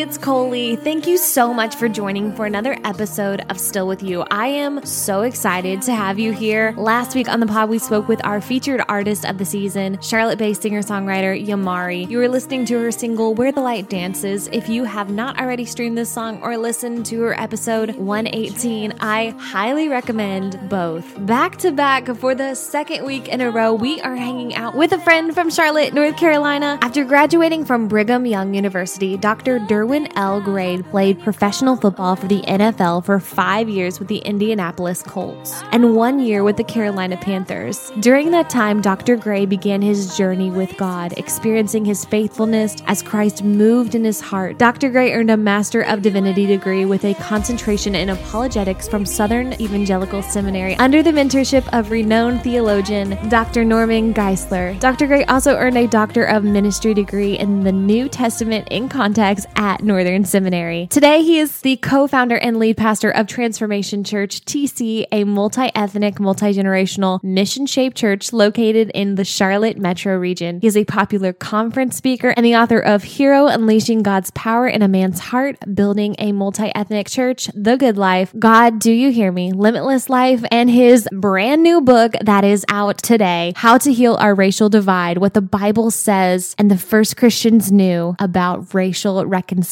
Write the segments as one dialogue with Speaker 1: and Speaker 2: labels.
Speaker 1: it's Coley. Thank you so much for joining for another episode of Still With You. I am so excited to have you here. Last week on the pod, we spoke with our featured artist of the season, Charlotte based singer songwriter Yamari. You were listening to her single, Where the Light Dances. If you have not already streamed this song or listened to her episode 118, I highly recommend both. Back to back for the second week in a row, we are hanging out with a friend from Charlotte, North Carolina. After graduating from Brigham Young University, Dr. Derwin L. Gray played professional football for the NFL for five years with the Indianapolis Colts and one year with the Carolina Panthers. During that time, Dr. Gray began his journey with God, experiencing his faithfulness as Christ moved in his heart. Dr. Gray earned a Master of Divinity degree with a concentration in apologetics from Southern Evangelical Seminary under the mentorship of renowned theologian Dr. Norman Geisler. Dr. Gray also earned a Doctor of Ministry degree in the New Testament in context at Northern Seminary. Today, he is the co founder and lead pastor of Transformation Church, TC, a multi ethnic, multi generational, mission shaped church located in the Charlotte metro region. He is a popular conference speaker and the author of Hero Unleashing God's Power in a Man's Heart, Building a Multi Ethnic Church, The Good Life, God, Do You Hear Me, Limitless Life, and his brand new book that is out today, How to Heal Our Racial Divide, What the Bible Says and the First Christians Knew About Racial Reconciliation.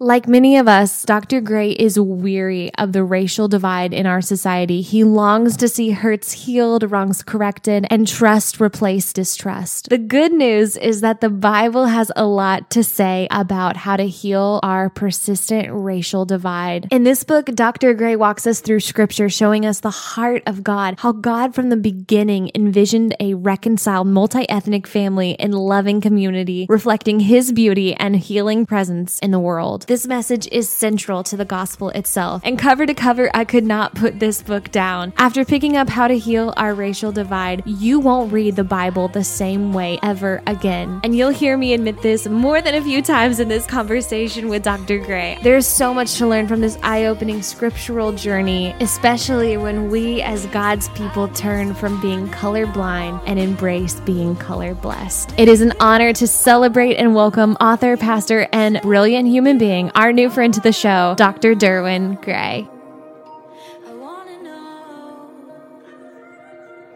Speaker 1: Like many of us, Dr. Gray is weary of the racial divide in our society. He longs to see hurts healed, wrongs corrected, and trust replace distrust. The good news is that the Bible has a lot to say about how to heal our persistent racial divide. In this book, Dr. Gray walks us through scripture showing us the heart of God, how God from the beginning envisioned a reconciled multi ethnic family and loving community, reflecting his beauty and healing presence in the world. This message is central to the gospel itself. And cover to cover, I could not put this book down. After picking up how to heal our racial divide, you won't read the Bible the same way ever again. And you'll hear me admit this more than a few times in this conversation with Dr. Gray. There's so much to learn from this eye opening scriptural journey, especially when we as God's people turn from being colorblind and embrace being color blessed. It is an honor to celebrate and welcome author, pastor, and brilliant human being, our new friend to the show, Dr. Derwin Gray.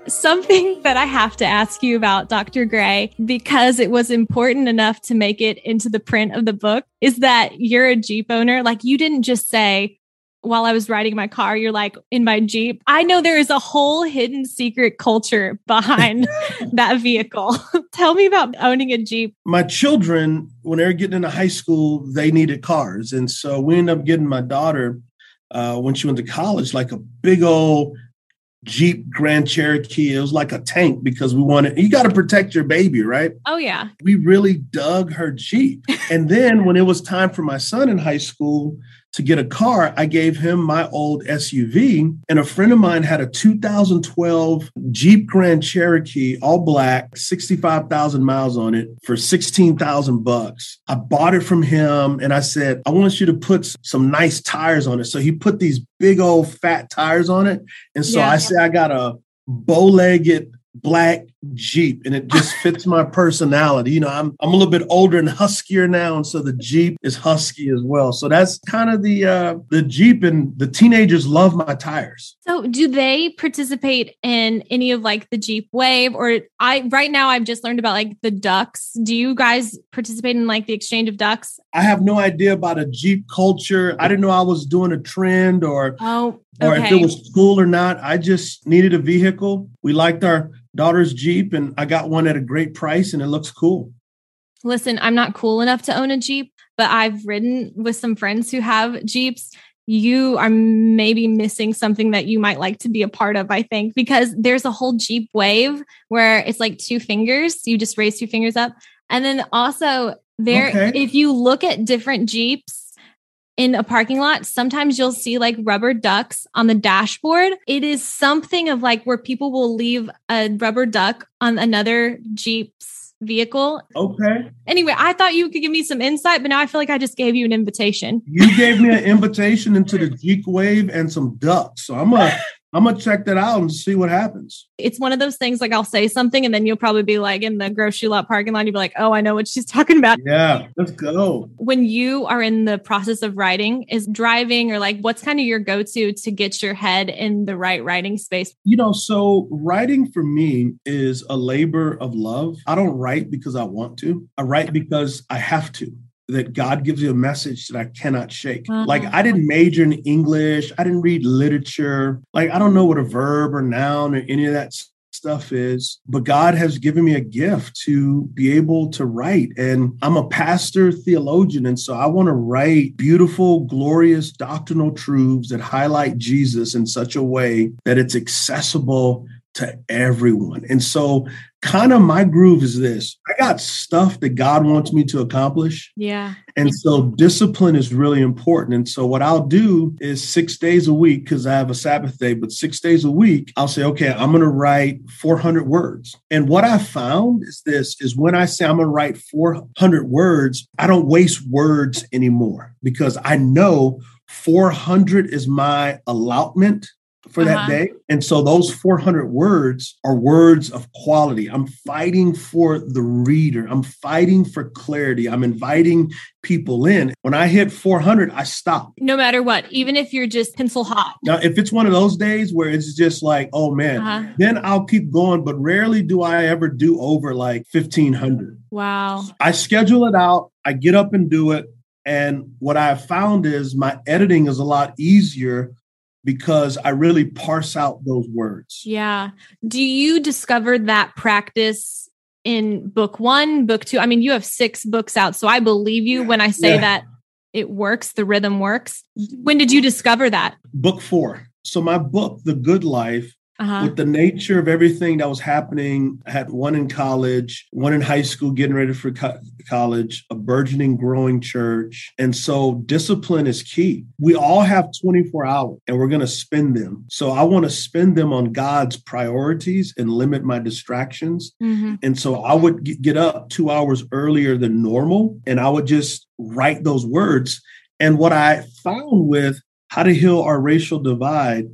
Speaker 1: Something that I have to ask you about, Dr. Gray, because it was important enough to make it into the print of the book, is that you're a Jeep owner. Like, you didn't just say, while I was riding my car, you're like in my Jeep. I know there is a whole hidden secret culture behind that vehicle. Tell me about owning a Jeep.
Speaker 2: My children, when they were getting into high school, they needed cars. And so we ended up getting my daughter, uh, when she went to college, like a big old Jeep Grand Cherokee. It was like a tank because we wanted, you got to protect your baby, right?
Speaker 1: Oh, yeah.
Speaker 2: We really dug her Jeep. and then when it was time for my son in high school, to get a car, I gave him my old SUV. And a friend of mine had a 2012 Jeep Grand Cherokee, all black, 65,000 miles on it for 16,000 bucks. I bought it from him and I said, I want you to put some nice tires on it. So he put these big old fat tires on it. And so yeah. I said, I got a bow legged black Jeep and it just fits my personality. You know, I'm I'm a little bit older and huskier now, and so the Jeep is husky as well. So that's kind of the uh the Jeep and the teenagers love my tires.
Speaker 1: So do they participate in any of like the Jeep wave or I right now I've just learned about like the ducks. Do you guys participate in like the exchange of ducks?
Speaker 2: I have no idea about a Jeep culture. I didn't know I was doing a trend or
Speaker 1: oh
Speaker 2: or if it was cool or not. I just needed a vehicle. We liked our daughter's Jeep and I got one at a great price and it looks cool.
Speaker 1: Listen, I'm not cool enough to own a Jeep, but I've ridden with some friends who have Jeeps. You are maybe missing something that you might like to be a part of, I think, because there's a whole Jeep wave where it's like two fingers. You just raise two fingers up. And then also, there, okay. if you look at different Jeeps, in a parking lot, sometimes you'll see like rubber ducks on the dashboard. It is something of like where people will leave a rubber duck on another Jeep's vehicle.
Speaker 2: Okay.
Speaker 1: Anyway, I thought you could give me some insight, but now I feel like I just gave you an invitation.
Speaker 2: You gave me an invitation into the Jeep wave and some ducks. So I'm gonna I'm gonna check that out and see what happens.
Speaker 3: It's one of those things like I'll say something and then you'll probably be like in the grocery lot parking lot, you'll be like, oh, I know what she's talking about.
Speaker 2: Yeah, let's go.
Speaker 3: When you are in the process of writing, is driving or like what's kind of your go-to to get your head in the right writing space?
Speaker 2: You know, so writing for me is a labor of love. I don't write because I want to. I write because I have to that God gives you a message that I cannot shake. Uh-huh. Like I didn't major in English, I didn't read literature. Like I don't know what a verb or noun or any of that stuff is, but God has given me a gift to be able to write. And I'm a pastor theologian. And so I want to write beautiful, glorious doctrinal truths that highlight Jesus in such a way that it's accessible to everyone. And so, kind of my groove is this I got stuff that God wants me to accomplish.
Speaker 3: Yeah.
Speaker 2: And so, discipline is really important. And so, what I'll do is six days a week, because I have a Sabbath day, but six days a week, I'll say, okay, I'm going to write 400 words. And what I found is this is when I say I'm going to write 400 words, I don't waste words anymore because I know 400 is my allotment for uh-huh. that day. And so those 400 words are words of quality. I'm fighting for the reader. I'm fighting for clarity. I'm inviting people in. When I hit 400, I stop.
Speaker 3: No matter what, even if you're just pencil hot.
Speaker 2: Now, if it's one of those days where it's just like, oh man, uh-huh. then I'll keep going. But rarely do I ever do over like 1500.
Speaker 3: Wow.
Speaker 2: I schedule it out. I get up and do it. And what I have found is my editing is a lot easier because I really parse out those words.
Speaker 3: Yeah. Do you discover that practice in book one, book two? I mean, you have six books out. So I believe you when I say yeah. that it works, the rhythm works. Mm-hmm. When did you discover that?
Speaker 2: Book four. So my book, The Good Life, uh-huh. with the nature of everything that was happening. I had one in college, one in high school, getting ready for co- college, a burgeoning, growing church. And so discipline is key. We all have 24 hours and we're going to spend them. So I want to spend them on God's priorities and limit my distractions. Mm-hmm. And so I would get up two hours earlier than normal and I would just write those words. And what I found with how to heal our racial divide,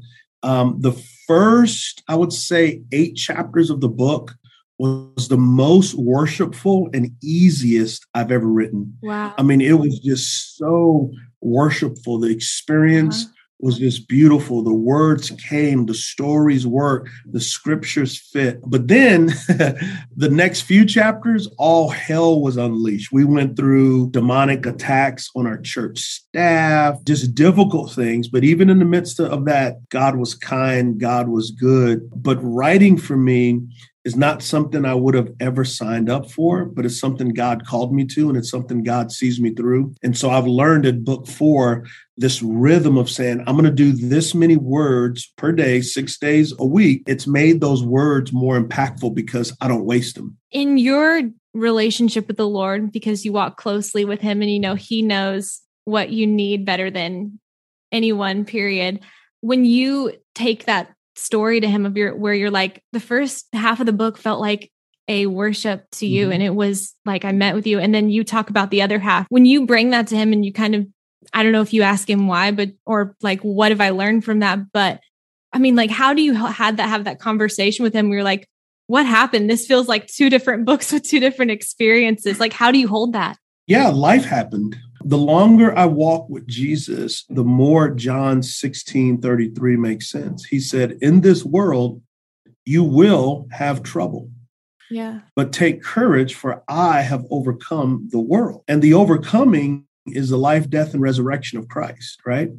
Speaker 2: um, the first, I would say, eight chapters of the book was the most worshipful and easiest I've ever written.
Speaker 3: Wow.
Speaker 2: I mean, it was just so worshipful. The experience uh-huh was just beautiful. The words came, the stories worked, the scriptures fit. But then the next few chapters, all hell was unleashed. We went through demonic attacks on our church staff, just difficult things. But even in the midst of that, God was kind, God was good. But writing for me is not something I would have ever signed up for, but it's something God called me to, and it's something God sees me through. And so I've learned at book four this rhythm of saying, I'm going to do this many words per day, six days a week. It's made those words more impactful because I don't waste them.
Speaker 3: In your relationship with the Lord, because you walk closely with Him and you know He knows what you need better than anyone, period. When you take that story to him of your where you're like the first half of the book felt like a worship to you mm-hmm. and it was like I met with you. And then you talk about the other half. When you bring that to him and you kind of I don't know if you ask him why but or like what have I learned from that? But I mean like how do you had that have that conversation with him where you're like what happened? This feels like two different books with two different experiences. Like how do you hold that?
Speaker 2: Yeah life happened the longer I walk with Jesus, the more John 16 33 makes sense. He said, In this world, you will have trouble.
Speaker 3: Yeah.
Speaker 2: But take courage, for I have overcome the world. And the overcoming is the life, death, and resurrection of Christ, right?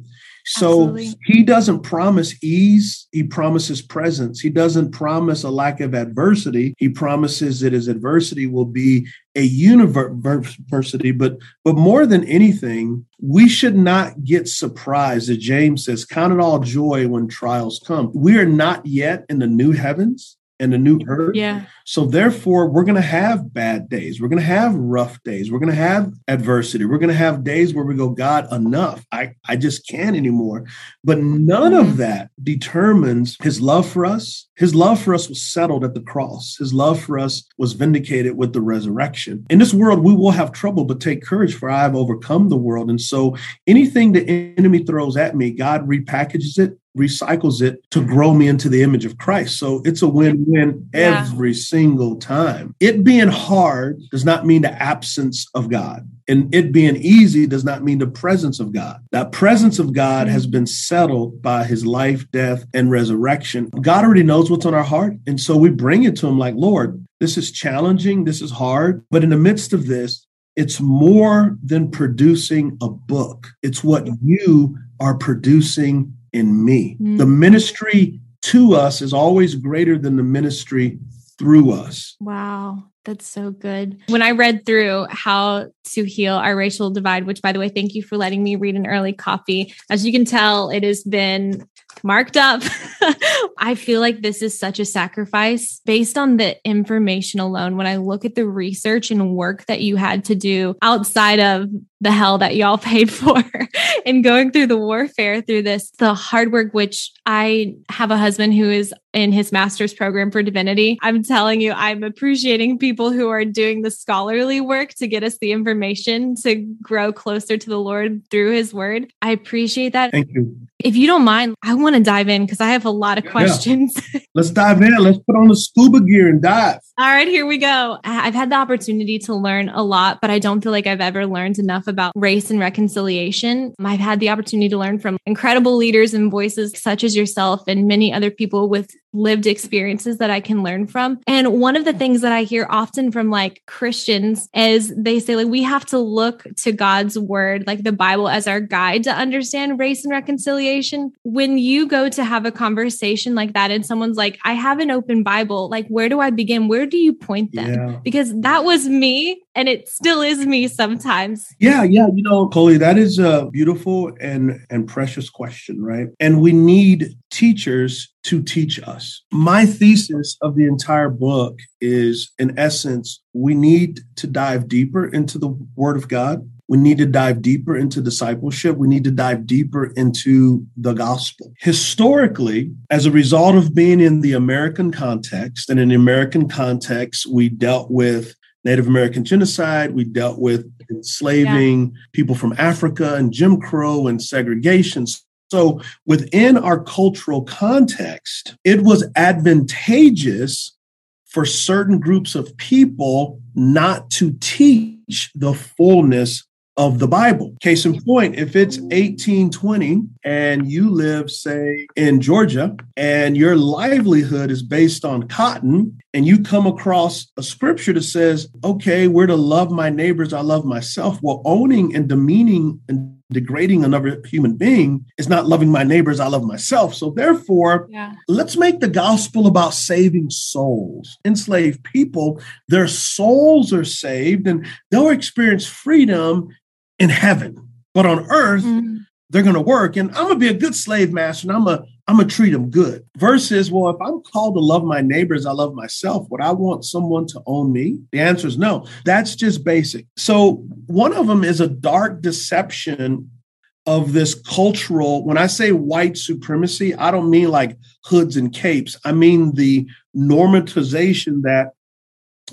Speaker 2: So Absolutely. he doesn't promise ease, he promises presence. He doesn't promise a lack of adversity. He promises that his adversity will be a university, but but more than anything, we should not get surprised, as James says, count it all joy when trials come. We are not yet in the new heavens and the new earth.
Speaker 3: Yeah.
Speaker 2: So therefore, we're going to have bad days. We're going to have rough days. We're going to have adversity. We're going to have days where we go, God, enough. I, I just can't anymore. But none of that determines his love for us. His love for us was settled at the cross. His love for us was vindicated with the resurrection. In this world, we will have trouble, but take courage, for I have overcome the world. And so anything the enemy throws at me, God repackages it recycles it to grow me into the image of Christ. So it's a win win yeah. every single time. It being hard does not mean the absence of God. And it being easy does not mean the presence of God. That presence of God has been settled by his life, death, and resurrection. God already knows what's on our heart. And so we bring it to him like, Lord, this is challenging, this is hard. But in the midst of this, it's more than producing a book, it's what you are producing in me. Mm-hmm. The ministry to us is always greater than the ministry through us.
Speaker 3: Wow. That's so good. When I read through how to heal our racial divide, which by the way, thank you for letting me read an early copy. As you can tell, it has been marked up. I feel like this is such a sacrifice based on the information alone. When I look at the research and work that you had to do outside of the hell that y'all paid for in going through the warfare through this, the hard work, which I have a husband who is in his master's program for divinity. I'm telling you, I'm appreciating people who are doing the scholarly work to get us the information to grow closer to the Lord through his word. I appreciate that.
Speaker 2: Thank you.
Speaker 3: If you don't mind, I want to dive in because I have a lot of questions.
Speaker 2: Yeah. Let's dive in. Let's put on the scuba gear and dive.
Speaker 3: All right, here we go. I've had the opportunity to learn a lot, but I don't feel like I've ever learned enough about race and reconciliation. I've had the opportunity to learn from incredible leaders and voices such as yourself and many other people with lived experiences that I can learn from. And one of the things that I hear often from like Christians is they say, like, we have to look to God's word, like the Bible, as our guide to understand race and reconciliation. When you go to have a conversation like that, and someone's like, I have an open Bible, like, where do I begin? Where do you point them? Yeah. Because that was me and it still is me sometimes.
Speaker 2: Yeah, yeah. You know, Coley, that is a beautiful and, and precious question, right? And we need teachers to teach us. My thesis of the entire book is, in essence, we need to dive deeper into the Word of God. We need to dive deeper into discipleship. We need to dive deeper into the gospel. Historically, as a result of being in the American context, and in the American context, we dealt with Native American genocide, we dealt with enslaving yeah. people from Africa and Jim Crow and segregation. So within our cultural context, it was advantageous for certain groups of people not to teach the fullness of the Bible. Case in point, if it's 1820 and you live, say, in Georgia, and your livelihood is based on cotton, and you come across a scripture that says, okay, we're to love my neighbors, I love myself. Well, owning and demeaning and degrading another human being is not loving my neighbors, I love myself. So, therefore, yeah. let's make the gospel about saving souls. Enslaved people, their souls are saved and they'll experience freedom in heaven, but on earth, mm-hmm. they're going to work. And I'm going to be a good slave master and I'm going to I'm going to treat them good. Versus, well, if I'm called to love my neighbors, I love myself. Would I want someone to own me? The answer is no. That's just basic. So, one of them is a dark deception of this cultural, when I say white supremacy, I don't mean like hoods and capes. I mean the normatization that,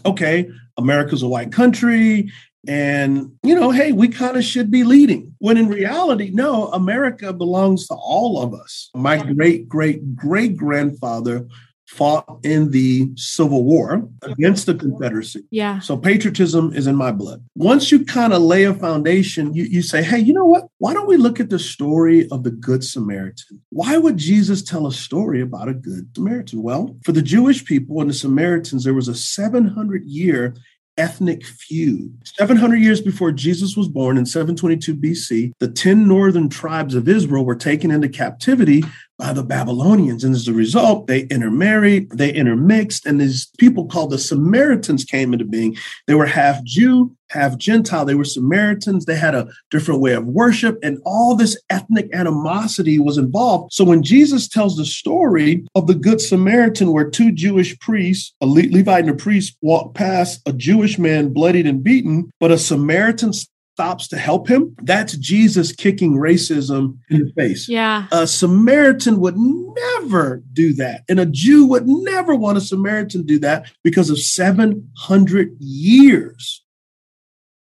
Speaker 2: okay, America's a white country and, you know, hey, we kind of should be leading. When in reality, no, America belongs to all of us. My great, great, great grandfather fought in the Civil War against the Confederacy.
Speaker 3: Yeah.
Speaker 2: So patriotism is in my blood. Once you kind of lay a foundation, you, you say, hey, you know what? Why don't we look at the story of the Good Samaritan? Why would Jesus tell a story about a Good Samaritan? Well, for the Jewish people and the Samaritans, there was a 700 year ethnic feud. 700 years before Jesus was born in 722 BC, the 10 northern tribes of Israel were taken into captivity by the Babylonians. And as a result, they intermarried, they intermixed, and these people called the Samaritans came into being. They were half Jew, half Gentile. They were Samaritans. They had a different way of worship, and all this ethnic animosity was involved. So when Jesus tells the story of the Good Samaritan, where two Jewish priests, a Levite and a priest, walked past a Jewish man bloodied and beaten, but a Samaritan stops to help him, that's Jesus kicking racism in the face.
Speaker 3: Yeah.
Speaker 2: A Samaritan would never do that. And a Jew would never want a Samaritan do that because of 700 years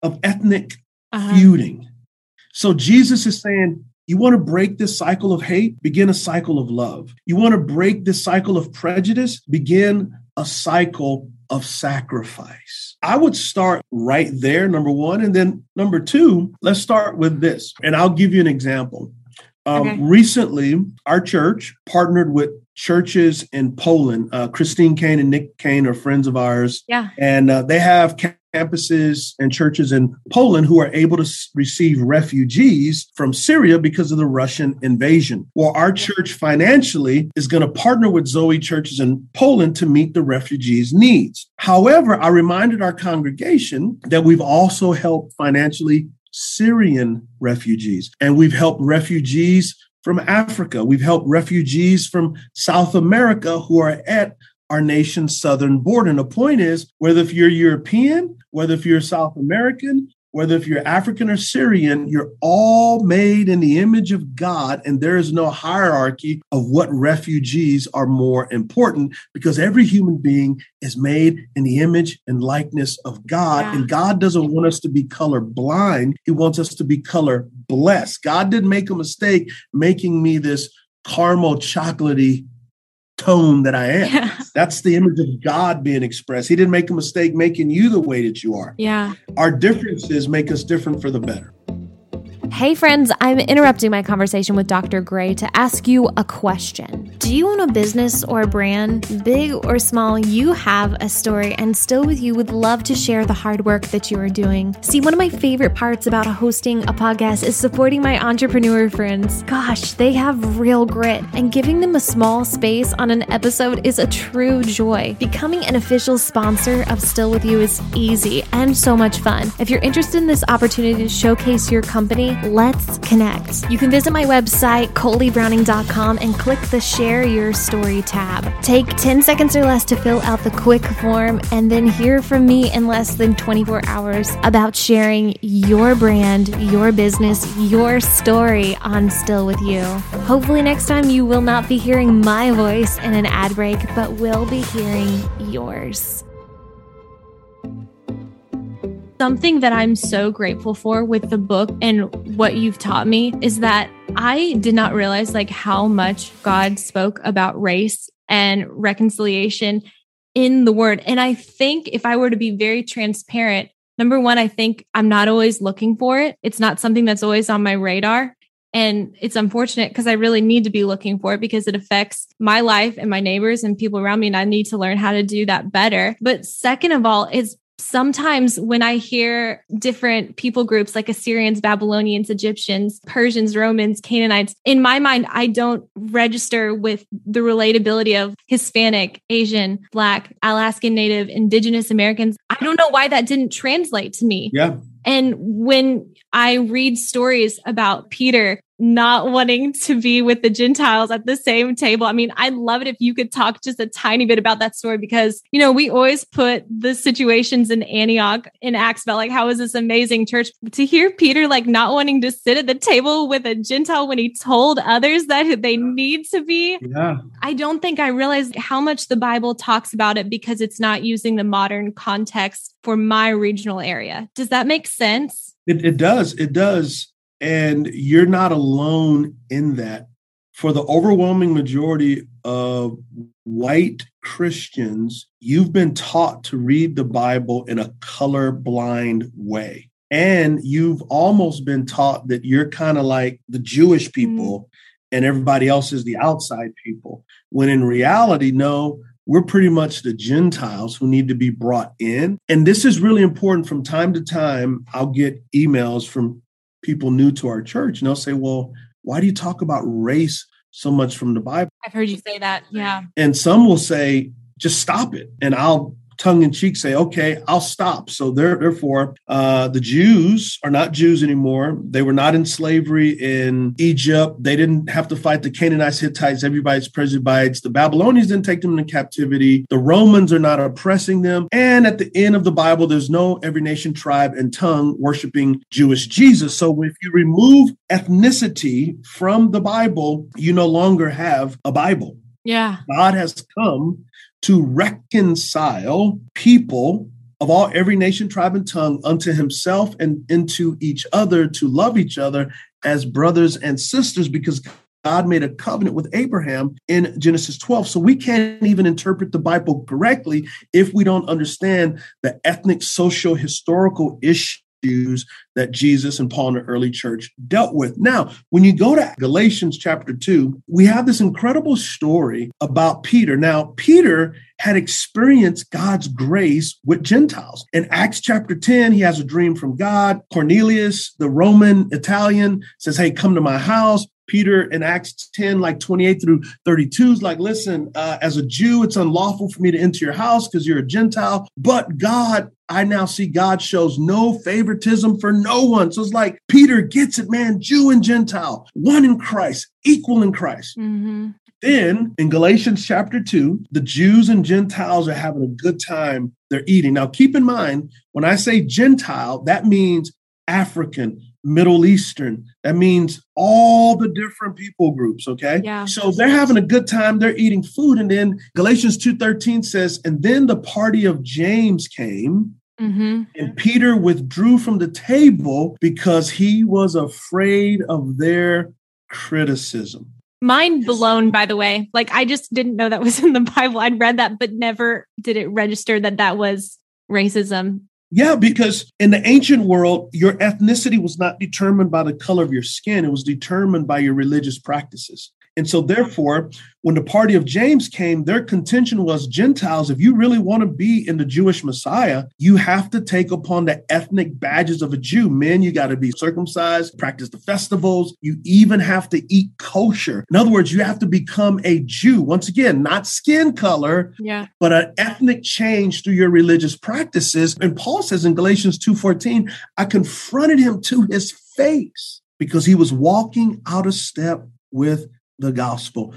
Speaker 2: of ethnic uh-huh. feuding. So Jesus is saying, You want to break this cycle of hate? Begin a cycle of love. You want to break this cycle of prejudice? Begin a cycle of sacrifice. I would start right there, number one. And then number two, let's start with this. And I'll give you an example. Um, okay. Recently, our church partnered with churches in Poland. Uh, Christine Caine and Nick Caine are friends of ours.
Speaker 3: Yeah.
Speaker 2: And uh, they have campuses and churches in Poland who are able to receive refugees from Syria because of the Russian invasion. Well, our church financially is going to partner with Zoe churches in Poland to meet the refugees' needs. However, I reminded our congregation that we've also helped financially Syrian refugees. And we've helped refugees from Africa. We've helped refugees from South America who are at our nation's southern border. And the point is, whether if you're European, whether if you're South American, whether if you're African or Syrian, you're all made in the image of God, and there is no hierarchy of what refugees are more important because every human being is made in the image and likeness of God. Yeah. And God doesn't want us to be color blind, He wants us to be color blessed. God didn't make a mistake making me this caramel chocolatey tone that I am. Yeah. That's the image of God being expressed. He didn't make a mistake making you the way that you are.
Speaker 3: Yeah.
Speaker 2: Our differences make us different for the better.
Speaker 3: Hey, friends, I'm interrupting my conversation with Dr. Gray to ask you a question. Do you own a business or a brand? Big or small, you have a story, and Still With You would love to share the hard work that you are doing. See, one of my favorite parts about hosting a podcast is supporting my entrepreneur friends. Gosh, they have real grit, and giving them a small space on an episode is a true joy. Becoming an official sponsor of Still With You is easy and so much fun. If you're interested in this opportunity to showcase your company, let's connect. You can visit my website, ColeyBrowning.com, and click the Share Your Story tab. Take 10 seconds or less to fill out the quick form and then hear from me in less than 24 hours about sharing your brand, your business, your story on Still With You. Hopefully, next time you will not be hearing my voice in an ad break, but will be hearing yours something that I'm so grateful for with the book and what you've taught me is that I did not realize like how much God spoke about race and reconciliation in the word. And I think if I were to be very transparent, number one, I think I'm not always looking for it. It's not something that's always on my radar. And it's unfortunate because I really need to be looking for it because it affects my life and my neighbors and people around me. And I need to learn how to do that better. But second of all, it's sometimes when I hear different people groups like Assyrians, Babylonians, Egyptians, Persians, Romans, Canaanites, in my mind, I don't register with the relatability of Hispanic, Asian, Black, Alaskan Native, Indigenous Americans. I don't know why that didn't translate to me.
Speaker 2: Yeah.
Speaker 3: And when I read stories about Peter not wanting to be with the Gentiles at the same table. I mean, I'd love it if you could talk just a tiny bit about that story because, you know, we always put the situations in Antioch in Acts about like, how is this amazing church? To hear Peter like not wanting to sit at the table with a Gentile when he told others that they need to be.
Speaker 2: Yeah.
Speaker 3: I don't think I realized how much the Bible talks about it because it's not using the modern context for my regional area. Does that make sense?
Speaker 2: It, it does. It does. And you're not alone in that. For the overwhelming majority of white Christians, you've been taught to read the Bible in a color-blind way. And you've almost been taught that you're kind of like the Jewish people mm-hmm. and everybody else is the outside people. When in reality, no, we're pretty much the Gentiles who need to be brought in. And this is really important. From time to time, I'll get emails from people new to our church and they'll say, well, why do you talk about race so much from the Bible?
Speaker 3: I've heard you say that. Yeah.
Speaker 2: And some will say, just stop it. And I'll tongue in cheek say, okay, I'll stop. So therefore, uh, the Jews are not Jews anymore. They were not in slavery in Egypt. They didn't have to fight the Canaanites, Hittites, everybody's Perizzites. The Babylonians didn't take them into captivity. The Romans are not oppressing them. And at the end of the Bible, there's no every nation, tribe, and tongue worshiping Jewish Jesus. So if you remove ethnicity from the Bible, you no longer have a Bible.
Speaker 3: Yeah.
Speaker 2: God has come to reconcile people of all every nation, tribe, and tongue unto himself and into each other to love each other as brothers and sisters because God made a covenant with Abraham in Genesis 12. So we can't even interpret the Bible correctly if we don't understand the ethnic, social, historical issues that Jesus and Paul in the early church dealt with. Now, when you go to Galatians chapter 2, we have this incredible story about Peter. Now, Peter had experienced God's grace with Gentiles. In Acts chapter 10, he has a dream from God. Cornelius, the Roman Italian, says, Hey, come to my house. Peter in Acts 10, like 28 through 32 is like, listen, uh, as a Jew, it's unlawful for me to enter your house because you're a Gentile. But God, I now see God shows no favoritism for no one. So it's like Peter gets it, man, Jew and Gentile, one in Christ, equal in Christ. Mm-hmm. Then in Galatians chapter 2, the Jews and Gentiles are having a good time. They're eating. Now, keep in mind, when I say Gentile, that means African, Middle Eastern. That means all the different people groups, okay?
Speaker 3: Yeah.
Speaker 2: So they're having a good time, they're eating food and then Galatians 2:13 says, "And then the party of James came, mm-hmm. and Peter withdrew from the table because he was afraid of their criticism."
Speaker 3: Mind blown, by the way. Like I just didn't know that was in the Bible. I'd read that, but never did it register that that was racism
Speaker 2: yeah, because in the ancient world, your ethnicity was not determined by the color of your skin, it was determined by your religious practices. And so, hmm. therefore, when the party of James came, their contention was Gentiles, if you really want to be in the Jewish Messiah, you have to take upon the ethnic badges of a Jew. Men, you got to be circumcised, practice the festivals. You even have to eat kosher. In other words, you have to become a Jew. Once again, not skin color,
Speaker 3: yeah.
Speaker 2: but an ethnic change through your religious practices. And Paul says in Galatians 2:14, I confronted him to his face because he was walking out of step with the gospel.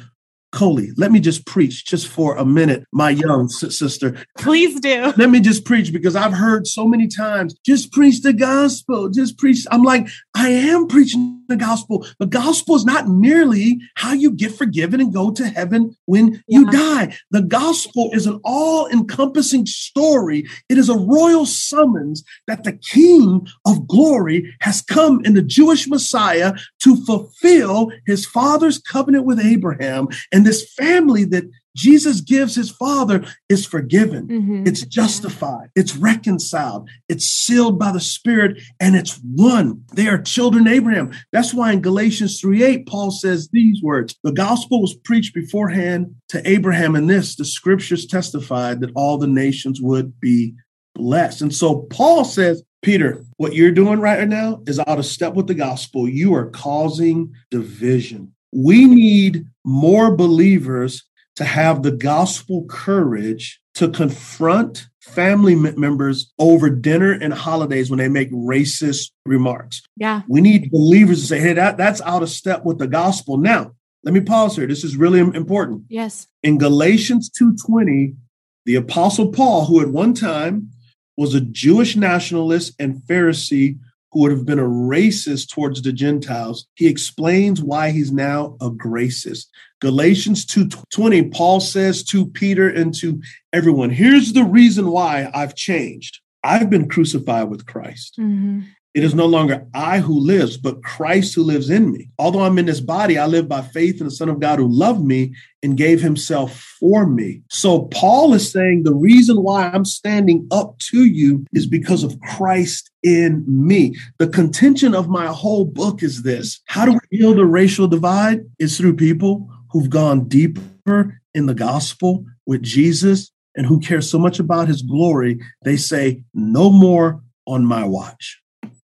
Speaker 2: Coley, let me just preach just for a minute, my young sister.
Speaker 3: Please do.
Speaker 2: Let me just preach because I've heard so many times, just preach the gospel, just preach. I'm like, I am preaching the gospel. The gospel is not merely how you get forgiven and go to heaven when yeah. you die. The gospel is an all encompassing story. It is a royal summons that the King of glory has come in the Jewish Messiah to fulfill his father's covenant with Abraham and and this family that Jesus gives his father is forgiven. Mm-hmm. It's justified. It's reconciled. It's sealed by the Spirit and it's one. They are children of Abraham. That's why in Galatians 3 8, Paul says these words The gospel was preached beforehand to Abraham, and this the scriptures testified that all the nations would be blessed. And so Paul says, Peter, what you're doing right now is out of step with the gospel. You are causing division. We need more believers to have the gospel courage to confront family members over dinner and holidays when they make racist remarks.
Speaker 3: Yeah.
Speaker 2: We need believers to say, hey, that, that's out of step with the gospel. Now, let me pause here. This is really important.
Speaker 3: Yes.
Speaker 2: In Galatians 2:20, the apostle Paul, who at one time was a Jewish nationalist and Pharisee who would have been a racist towards the Gentiles, he explains why he's now a gracist. Galatians 2:20, Paul says to Peter and to everyone, here's the reason why I've changed. I've been crucified with Christ. Mm-hmm. It is no longer I who lives, but Christ who lives in me. Although I'm in this body, I live by faith in the Son of God who loved me and gave himself for me. So Paul is saying the reason why I'm standing up to you is because of Christ in me. The contention of my whole book is this How do we heal the racial divide? Is through people who've gone deeper in the gospel with Jesus and who care so much about his glory. They say, No more on my watch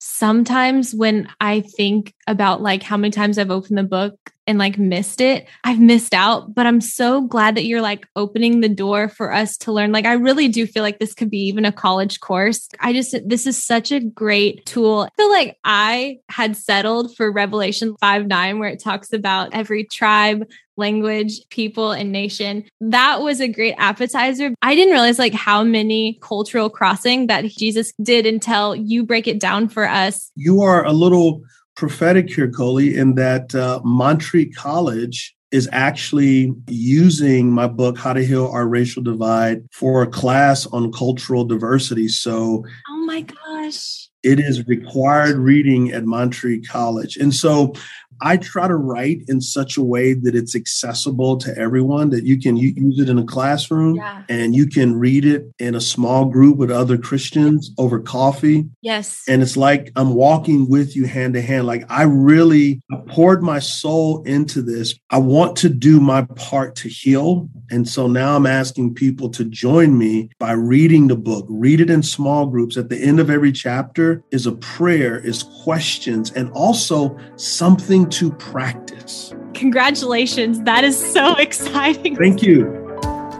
Speaker 3: sometimes when I think about like how many times I've opened the book and like missed it, I've missed out. But I'm so glad that you're like opening the door for us to learn. Like, I really do feel like this could be even a college course. I just, this is such a great tool. I feel like I had settled for Revelation 5 9, where it talks about every tribe, language, people, and nation. That was a great appetizer. I didn't realize like how many cultural crossing that Jesus did until you break it down for us.
Speaker 2: You are a little prophetic here, Coley, in that uh, Montreat College is actually using my book, How to Heal Our Racial Divide, for a class on cultural diversity. So,
Speaker 3: oh my gosh.
Speaker 2: It is required reading at Montreat College. And so I try to write in such a way that it's accessible to everyone, that you can use it in a classroom yeah. and you can read it in a small group with other Christians over coffee.
Speaker 3: Yes.
Speaker 2: And it's like I'm walking with you hand to hand. Like I really poured my soul into this. I want to do my part to heal. And so now I'm asking people to join me by reading the book, read it in small groups. At the end of every chapter is a prayer, is questions, and also something to practice.
Speaker 3: Congratulations. That is so exciting.
Speaker 2: Thank you.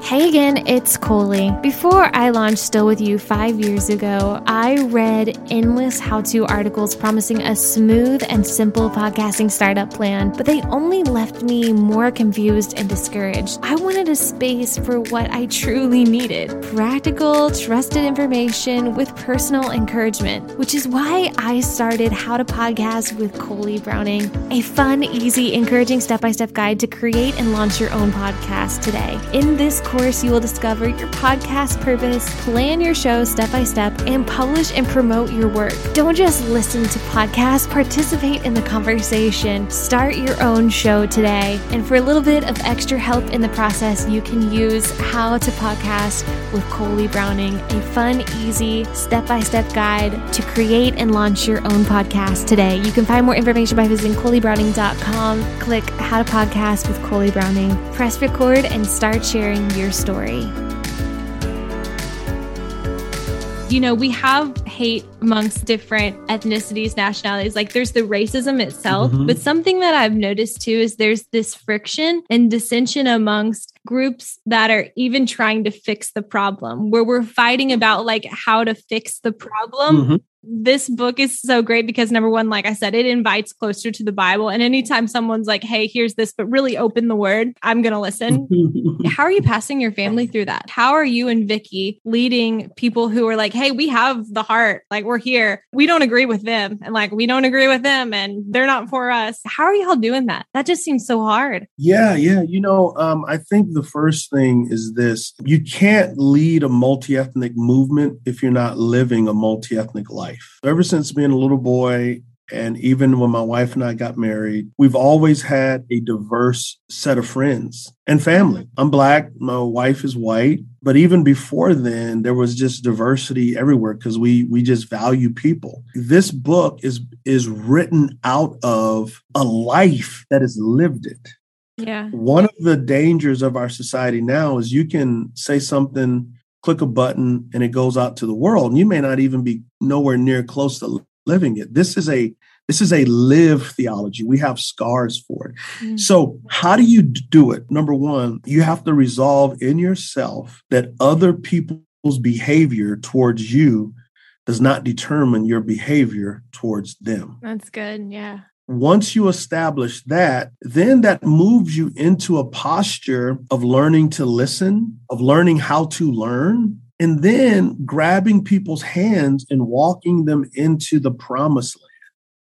Speaker 3: Hey again, it's Coley. Before I launched Still With You five years ago, I read endless how to articles promising a smooth and simple podcasting startup plan, but they only left me more confused and discouraged. I wanted a space for what I truly needed practical, trusted information with personal encouragement, which is why I started How to Podcast with Coley Browning, a fun, easy, encouraging step by step guide to create and launch your own podcast today. In this course, you will discover your podcast purpose, plan your show step by step, and publish and promote your work. Don't just listen to podcasts, participate in the conversation. Start your own show today. And for a little bit of extra help in the process, you can use How to Podcast with Coley Browning, a fun, easy, step by step guide to create and launch your own podcast today. You can find more information by visiting ColeyBrowning.com. Click How to Podcast with Coley Browning, press record, and start sharing your your story. You know, we have hate amongst different ethnicities, nationalities. Like there's the racism itself, mm-hmm. but something that I've noticed too is there's this friction and dissension amongst groups that are even trying to fix the problem, where we're fighting about like how to fix the problem. Mm-hmm this book is so great because number one, like I said, it invites closer to the Bible. And anytime someone's like, hey, here's this, but really open the word, I'm going to listen. How are you passing your family through that? How are you and Vicki leading people who are like, hey, we have the heart, like we're here. We don't agree with them and like we don't agree with them and they're not for us. How are y'all doing that? That just seems so hard.
Speaker 2: Yeah, yeah. You know, um, I think the first thing is this you can't lead a multi ethnic movement if you're not living a multi ethnic life life. Ever since being a little boy, and even when my wife and I got married, we've always had a diverse set of friends and family. I'm black, my wife is white, but even before then there was just diversity everywhere because we we just value people. This book is is written out of a life that is lived it.
Speaker 3: Yeah.
Speaker 2: One of the dangers of our society now is you can say something click a button and it goes out to the world and you may not even be nowhere near close to living it. This is a this is a live theology. We have scars for it. Mm. so how do you do it? Number one you have to resolve in yourself that other people's behavior towards you does not determine your behavior towards them.
Speaker 3: That's good yeah
Speaker 2: once you establish that, then that moves you into a posture of learning to listen, of learning how to learn, and then grabbing people's hands and walking them into the promised land.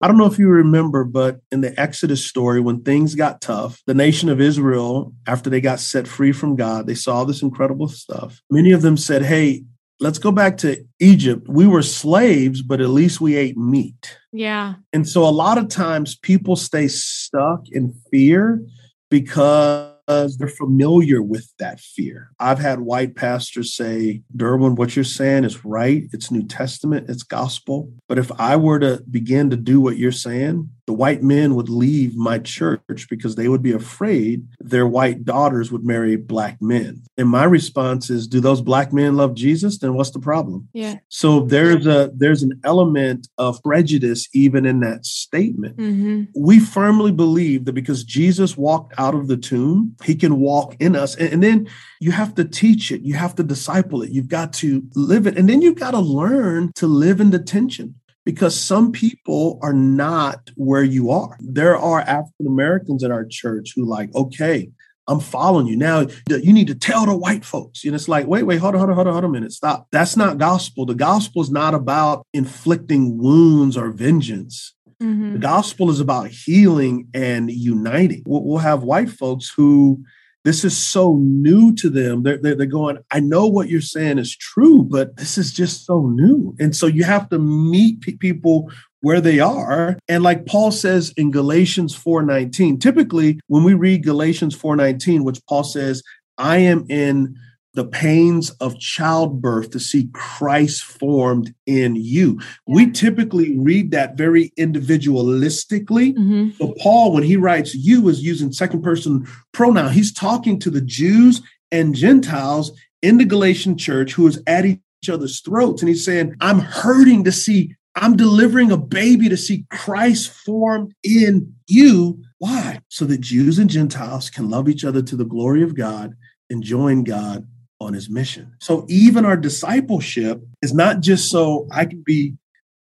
Speaker 2: I don't know if you remember, but in the Exodus story, when things got tough, the nation of Israel, after they got set free from God, they saw this incredible stuff. Many of them said, Hey, let's go back to Egypt. We were slaves, but at least we ate meat.
Speaker 3: Yeah.
Speaker 2: And so a lot of times people stay stuck in fear because they're familiar with that fear. I've had white pastors say, Derwin, what you're saying is right. It's New Testament, it's gospel. But if I were to begin to do what you're saying, the white men would leave my church because they would be afraid their white daughters would marry black men. And my response is, do those black men love Jesus? Then what's the problem?
Speaker 3: Yeah.
Speaker 2: So there's a there's an element of prejudice even in that statement. Mm-hmm. We firmly believe that because Jesus walked out of the tomb, he can walk in us. And, and then you have to teach it, you have to disciple it, you've got to live it, and then you've got to learn to live in the tension because some people are not where you are. There are African Americans in our church who like, okay, I'm following you. Now you need to tell the white folks. And it's like, wait, wait, hold on, hold on, hold on, hold on a minute. Stop. That's not gospel. The gospel is not about inflicting wounds or vengeance. Mm-hmm. The gospel is about healing and uniting. We'll, we'll have white folks who this is so new to them. They're, they're, they're, going, I know what you're saying is true, but this is just so new. And so you have to meet p- people where they are. And like Paul says in Galatians 4:19, typically when we read Galatians 4:19, which Paul says, I am in the pains of childbirth to see Christ formed in you. Yeah. We typically read that very individualistically. Mm-hmm. But Paul, when he writes you, is using second person pronoun. He's talking to the Jews and Gentiles in the Galatian church who is at each other's throats. And he's saying, I'm hurting to see, I'm delivering a baby to see Christ formed in you. Why? So that Jews and Gentiles can love each other to the glory of God and join God on his mission. So even our discipleship is not just so I can be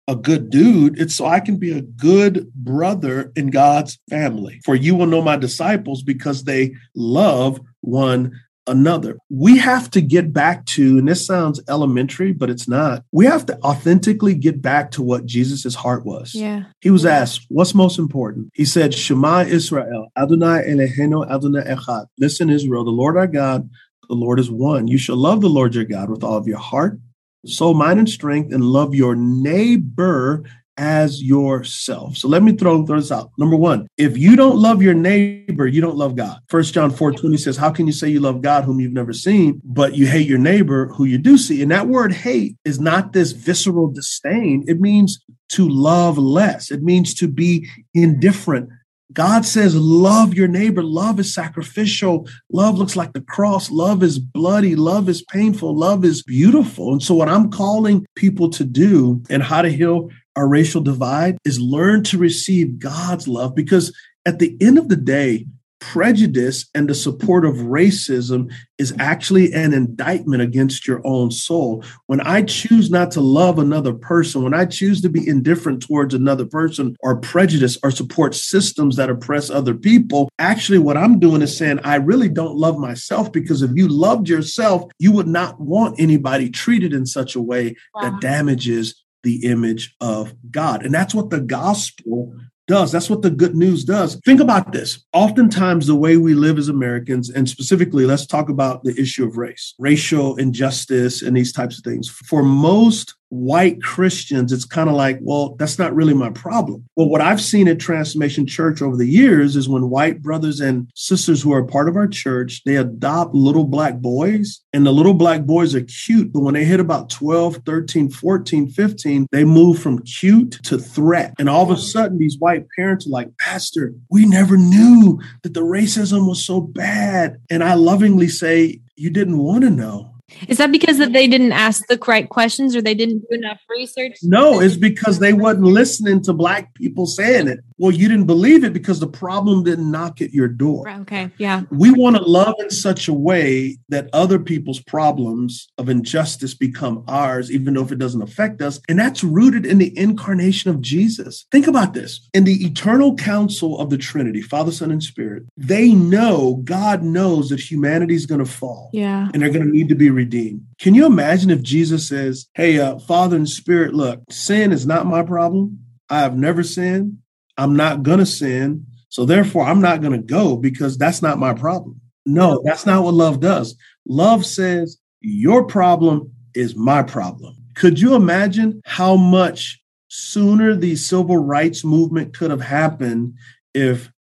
Speaker 2: a good dude, it's so I can be a good brother in God's family. For you will know my disciples because they love one another. We have to get back to, and this sounds elementary, but it's not. We have to authentically get back to what Jesus' heart was.
Speaker 3: Yeah.
Speaker 2: He was asked, What's most important? He said, Shema Israel, Adonai Eloheinu Adonai Echad. Listen, Israel, the Lord our God, the Lord is one. You shall love the Lord your God with all of your heart, soul, mind, and strength, and love your neighbor as yourself. So let me throw throw this out. Number one, if you don't love your neighbor, you don't love God. First John 4 20 says, How can you say you love God whom you've never seen, but you hate your neighbor who you do see? And that word hate is not this visceral disdain. It means to love less. It means to be indifferent, God says, love your neighbor. Love is sacrificial. Love looks like the cross. Love is bloody. Love is painful. Love is beautiful. And so, what I'm calling people to do and how to heal our racial divide is learn to receive God's love because at the end of the day, prejudice and the support of racism is actually an indictment against your own soul. When I choose not to love another person, when I choose to be indifferent towards another person or prejudice or support systems that oppress other people, actually what I'm doing is saying, I really don't love myself because if you loved yourself, you would not want anybody treated in such a way wow. that damages the image of God. And that's what the gospel does. That's what the good news does. Think about this. Oftentimes, the way we live as Americans, and specifically, let's talk about the issue of race, racial injustice, and these types of things. For most white Christians, it's kind of like, well, that's not really my problem. Well, what I've seen at Transformation Church over the years is when white brothers and sisters who are part of our church, they adopt little black boys, and the little black boys are cute, but when they hit about 12, 13, 14, 15, they move from cute to threat. And all of a sudden, these white parents are like, Pastor, we never knew that the racism was so bad. And I lovingly say, you didn't want to know
Speaker 3: is that because that they didn't ask the right questions or they didn't do enough research?
Speaker 2: No, it's because they wasn't listening to black people saying it. Well, you didn't believe it because the problem didn't knock at your door.
Speaker 3: Okay, yeah.
Speaker 2: We want to love in such a way that other people's problems of injustice become ours, even though if it doesn't affect us. And that's rooted in the incarnation of Jesus. Think about this. In the eternal counsel of the Trinity, Father, Son, and Spirit, they know, God knows that humanity is going to fall.
Speaker 3: Yeah.
Speaker 2: And they're going to need to be redeemed. Can you imagine if Jesus says, Hey, uh, Father and Spirit, look, sin is not my problem. I have never sinned. I'm not going to sin. So therefore, I'm not going to go because that's not my problem. No, that's not what love does. Love says, Your problem is my problem. Could you imagine how much sooner the civil rights movement could have happened if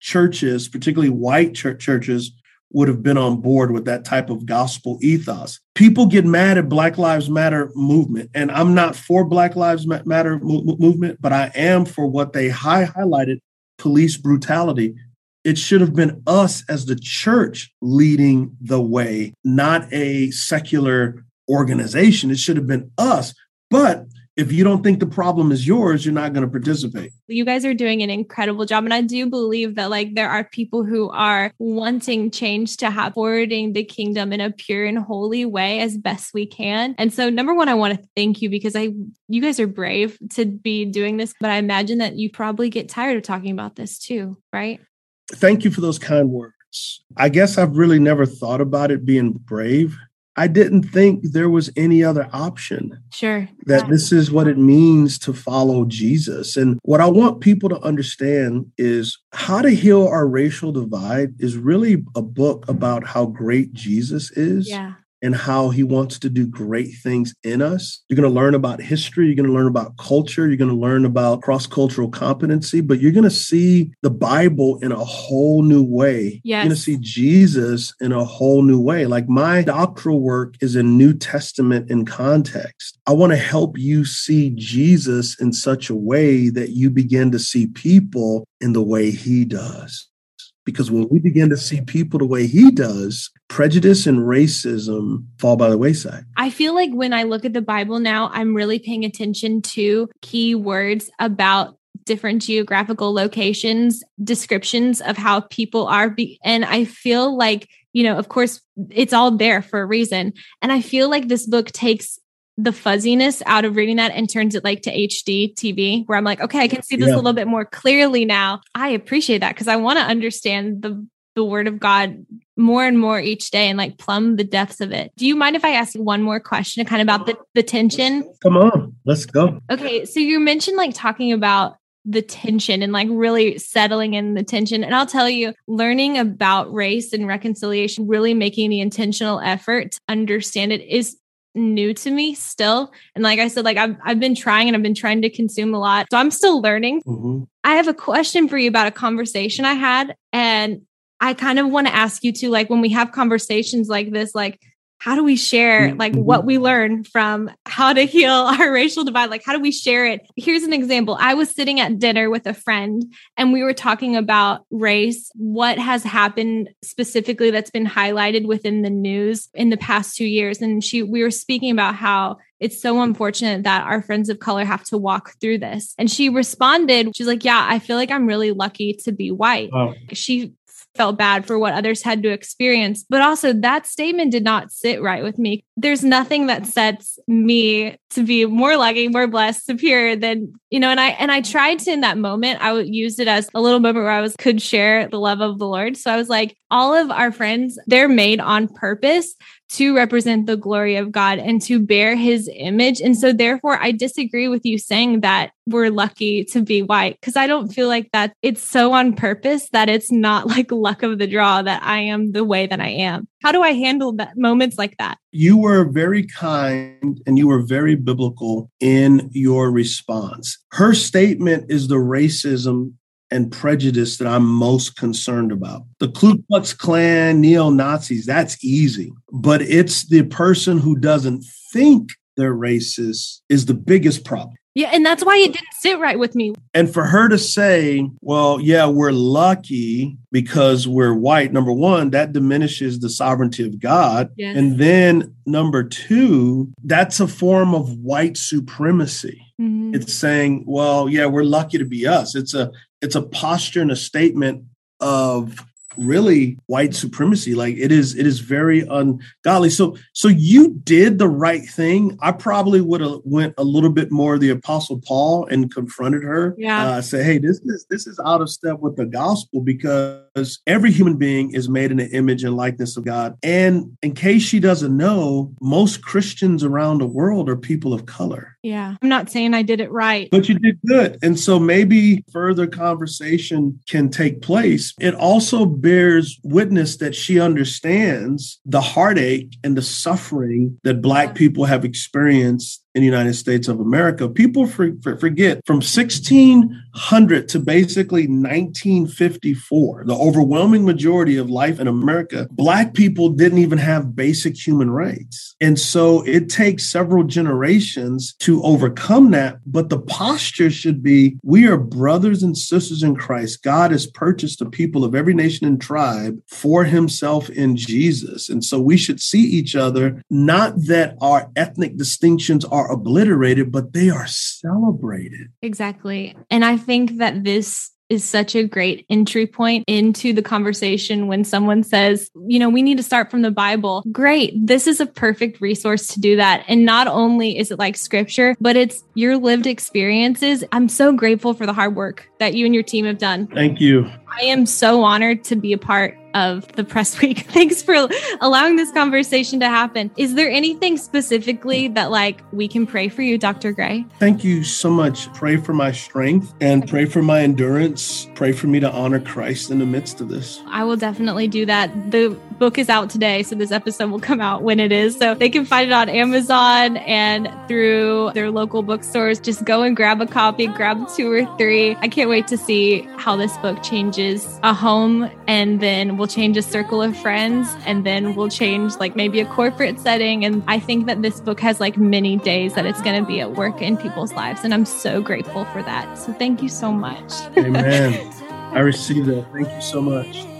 Speaker 2: churches, particularly white church churches, would have been on board with that type of gospel ethos. People get mad at Black Lives Matter movement, and I'm not for Black Lives Matter movement, but I am for what they high highlighted police brutality. It should have been us as the church leading the way, not a secular organization. It should have been us. But if you don't think the problem is yours, you're not going to participate.
Speaker 3: You guys are doing an incredible job. And I do believe that like there are people who are wanting change to have forwarding the kingdom in a pure and holy way as best we can. And so number one, I want to thank you because I you guys are brave to be doing this, but I imagine that you probably get tired of talking about this too, right?
Speaker 2: Thank you for those kind words. I guess I've really never thought about it being brave I didn't think there was any other option.
Speaker 3: Sure.
Speaker 2: That yeah. this is what it means to follow Jesus. And what I want people to understand is how to heal our racial divide is really a book about how great Jesus is.
Speaker 3: Yeah
Speaker 2: and how he wants to do great things in us. You're going to learn about history, you're going to learn about culture, you're going to learn about cross cultural competency, but you're going to see the Bible in a whole new way.
Speaker 3: Yes. You're
Speaker 2: going to see Jesus in a whole new way. Like my doctoral work is in New Testament in context. I want to help you see Jesus in such a way that you begin to see people in the way he does. Because when we begin to see people the way he does, prejudice and racism fall by the wayside.
Speaker 3: I feel like when I look at the Bible now, I'm really paying attention to key words about different geographical locations, descriptions of how people are. Be- and I feel like, you know, of course, it's all there for a reason. And I feel like this book takes the fuzziness out of reading that and turns it like to HD TV where I'm like, okay, I can see this yeah. a little bit more clearly now. I appreciate that because I want to understand the the word of God more and more each day and like plumb the depths of it. Do you mind if I ask one more question kind of about the, the tension?
Speaker 2: Come on, let's go.
Speaker 3: Okay. So you mentioned like talking about the tension and like really settling in the tension. And I'll tell you, learning about race and reconciliation, really making the intentional effort to understand it is new to me still. And like I said, like I've, I've been trying and I've been trying to consume a lot. So I'm still learning. Mm-hmm. I have a question for you about a conversation I had. And I kind of want to ask you to like when we have conversations like this, like how do we share like mm-hmm. what we learn from how to heal our racial divide like how do we share it here's an example i was sitting at dinner with a friend and we were talking about race what has happened specifically that's been highlighted within the news in the past 2 years and she we were speaking about how it's so unfortunate that our friends of color have to walk through this. And she responded, she's like, Yeah, I feel like I'm really lucky to be white. She felt bad for what others had to experience. But also, that statement did not sit right with me. There's nothing that sets me to be more lucky, more blessed, superior than, you know, and I and I tried to in that moment, I would use it as a little moment where I was could share the love of the Lord. So I was like, all of our friends, they're made on purpose to represent the glory of God and to bear his image. And so, therefore, I disagree with you saying that we're lucky to be white because I don't feel like that it's so on purpose that it's not like luck of the draw that I am the way that I am. How do I handle that moments like that?
Speaker 2: You were very kind and you were very biblical in your response. Her statement is the racism and prejudice that I'm most concerned about. The Ku Klux Klan, neo Nazis, that's easy. But it's the person who doesn't think they're racist is the biggest problem.
Speaker 3: Yeah, and that's why it didn't sit right with me.
Speaker 2: And for her to say, well, yeah, we're lucky because we're white, number one, that diminishes the sovereignty of God. Yes. And then number two, that's a form of white supremacy. Mm-hmm. It's saying, well, yeah, we're lucky to be us. It's a it's a posture and a statement of really white supremacy. Like it is it is very ungodly. So so you did the right thing. I probably would have went a little bit more the apostle paul and confronted her
Speaker 3: yeah.
Speaker 2: uh, say hey this is this is out of step with the gospel because every human being is made in the image and likeness of god. And in case she doesn't know most christians around the world are people of color.
Speaker 3: Yeah. I'm not saying i did it right.
Speaker 2: But you did good. And so maybe further conversation can take place. It also bears witness that she understands the heartache and the suffering that Black people have experienced in the United States of America. People for, for, forget from 1600 to basically 1954, the overwhelming majority of life in America, Black people didn't even have basic human rights. And so it takes several generations to overcome that. But the posture should be we are brothers and sisters in Christ. God has purchased the people of every nation and tribe for himself in Jesus. And so we should see each other, not that our ethnic distinctions are are obliterated, but they are celebrated.
Speaker 3: Exactly. And I think that this is such a great entry point into the conversation when someone says, you know, we need to start from the Bible. Great. This is a perfect resource to do that. And not only is it like scripture, but it's your lived experiences. I'm so grateful for the hard work that you and your team have done.
Speaker 2: Thank you.
Speaker 1: I am so honored to be a part of the press week. Thanks for allowing this conversation to happen. Is there anything specifically that like we can pray for you, Dr. Gray?
Speaker 2: Thank you so much. Pray for my strength and pray for my endurance. Pray for me to honor Christ in the midst of this.
Speaker 1: I will definitely do that. The book is out today, so this episode will come out when it is. So they can find it on Amazon and through their local bookstores. Just go and grab a copy, grab two or three. I can't wait to see how this book changes a home and then we'll we'll change a circle of friends and then we'll change like maybe a corporate setting. And I think that this book has like many days that it's going to be at work in people's lives. And I'm so grateful for that. So thank you so much.
Speaker 2: Amen. I received that. Thank you so much.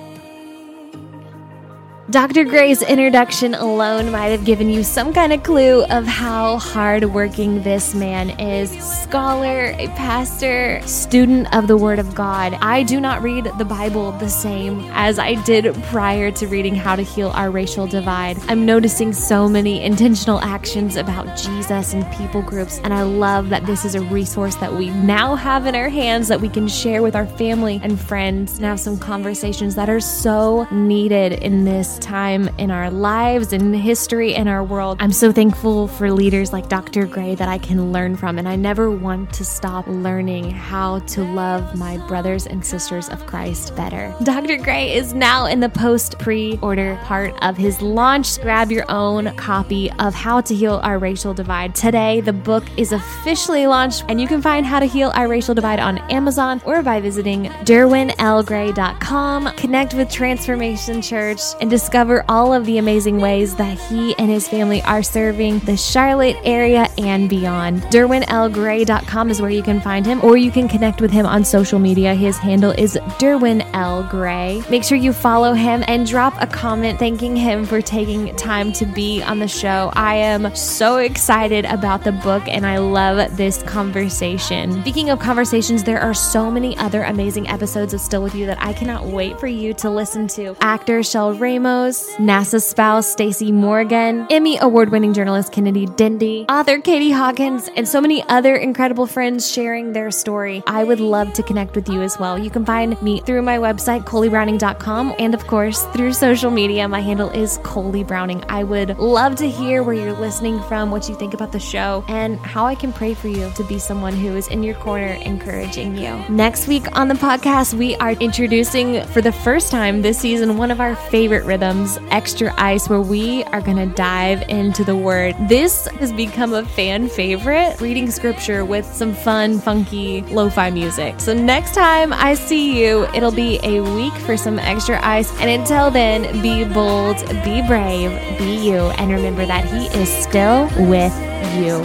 Speaker 1: Dr. Gray's introduction alone might have given you some kind of clue of how hardworking this man is. Scholar, a pastor, student of the Word of God. I do not read the Bible the same as I did prior to reading How to Heal Our Racial Divide. I'm noticing so many intentional actions about Jesus and people groups, and I love that this is a resource that we now have in our hands that we can share with our family and friends and have some conversations that are so needed in this time in our lives and history in our world. I'm so thankful for leaders like Dr. Gray that I can learn from, and I never want to stop learning how to love my brothers and sisters of Christ better. Dr. Gray is now in the post pre order part of his launch. Grab your own copy of How to Heal Our Racial Divide. Today, the book is officially launched, and you can find How to Heal Our Racial Divide on Amazon or by visiting derwinlgray.com. Connect with Transformation Church and discover all of the amazing ways that he and his family are serving the Charlotte area and beyond. DerwinLGray.com is where you can find him, or you can connect with him on social media. His handle is Derwin L. Gray. Make sure you follow him and drop a comment thanking him for taking time to be on the show. I am so excited about the book and I love this conversation. Speaking of conversations, there are so many other amazing episodes of Still With You that I cannot wait for you to listen to. Actor Shell Ramos NASA spouse Stacey Morgan, Emmy award winning journalist Kennedy Dendy, author Katie Hawkins, and so many other incredible friends sharing their story. I would love to connect with you as well. You can find me through my website, ColeyBrowning.com, and of course through social media. My handle is Coley Browning. I would love to hear where you're listening from, what you think about the show, and how I can pray for you to be someone who is in your corner encouraging you. Next week on the podcast, we are introducing for the first time this season one of our favorite rhythms Extra Ice, where we are going to dive into the Word. This has become a fan favorite, reading scripture with some fun, funky lo fi music. So next time I see you, it'll be a week for some Extra Ice. And until then, be bold, be brave, be you, and remember that He is still with you.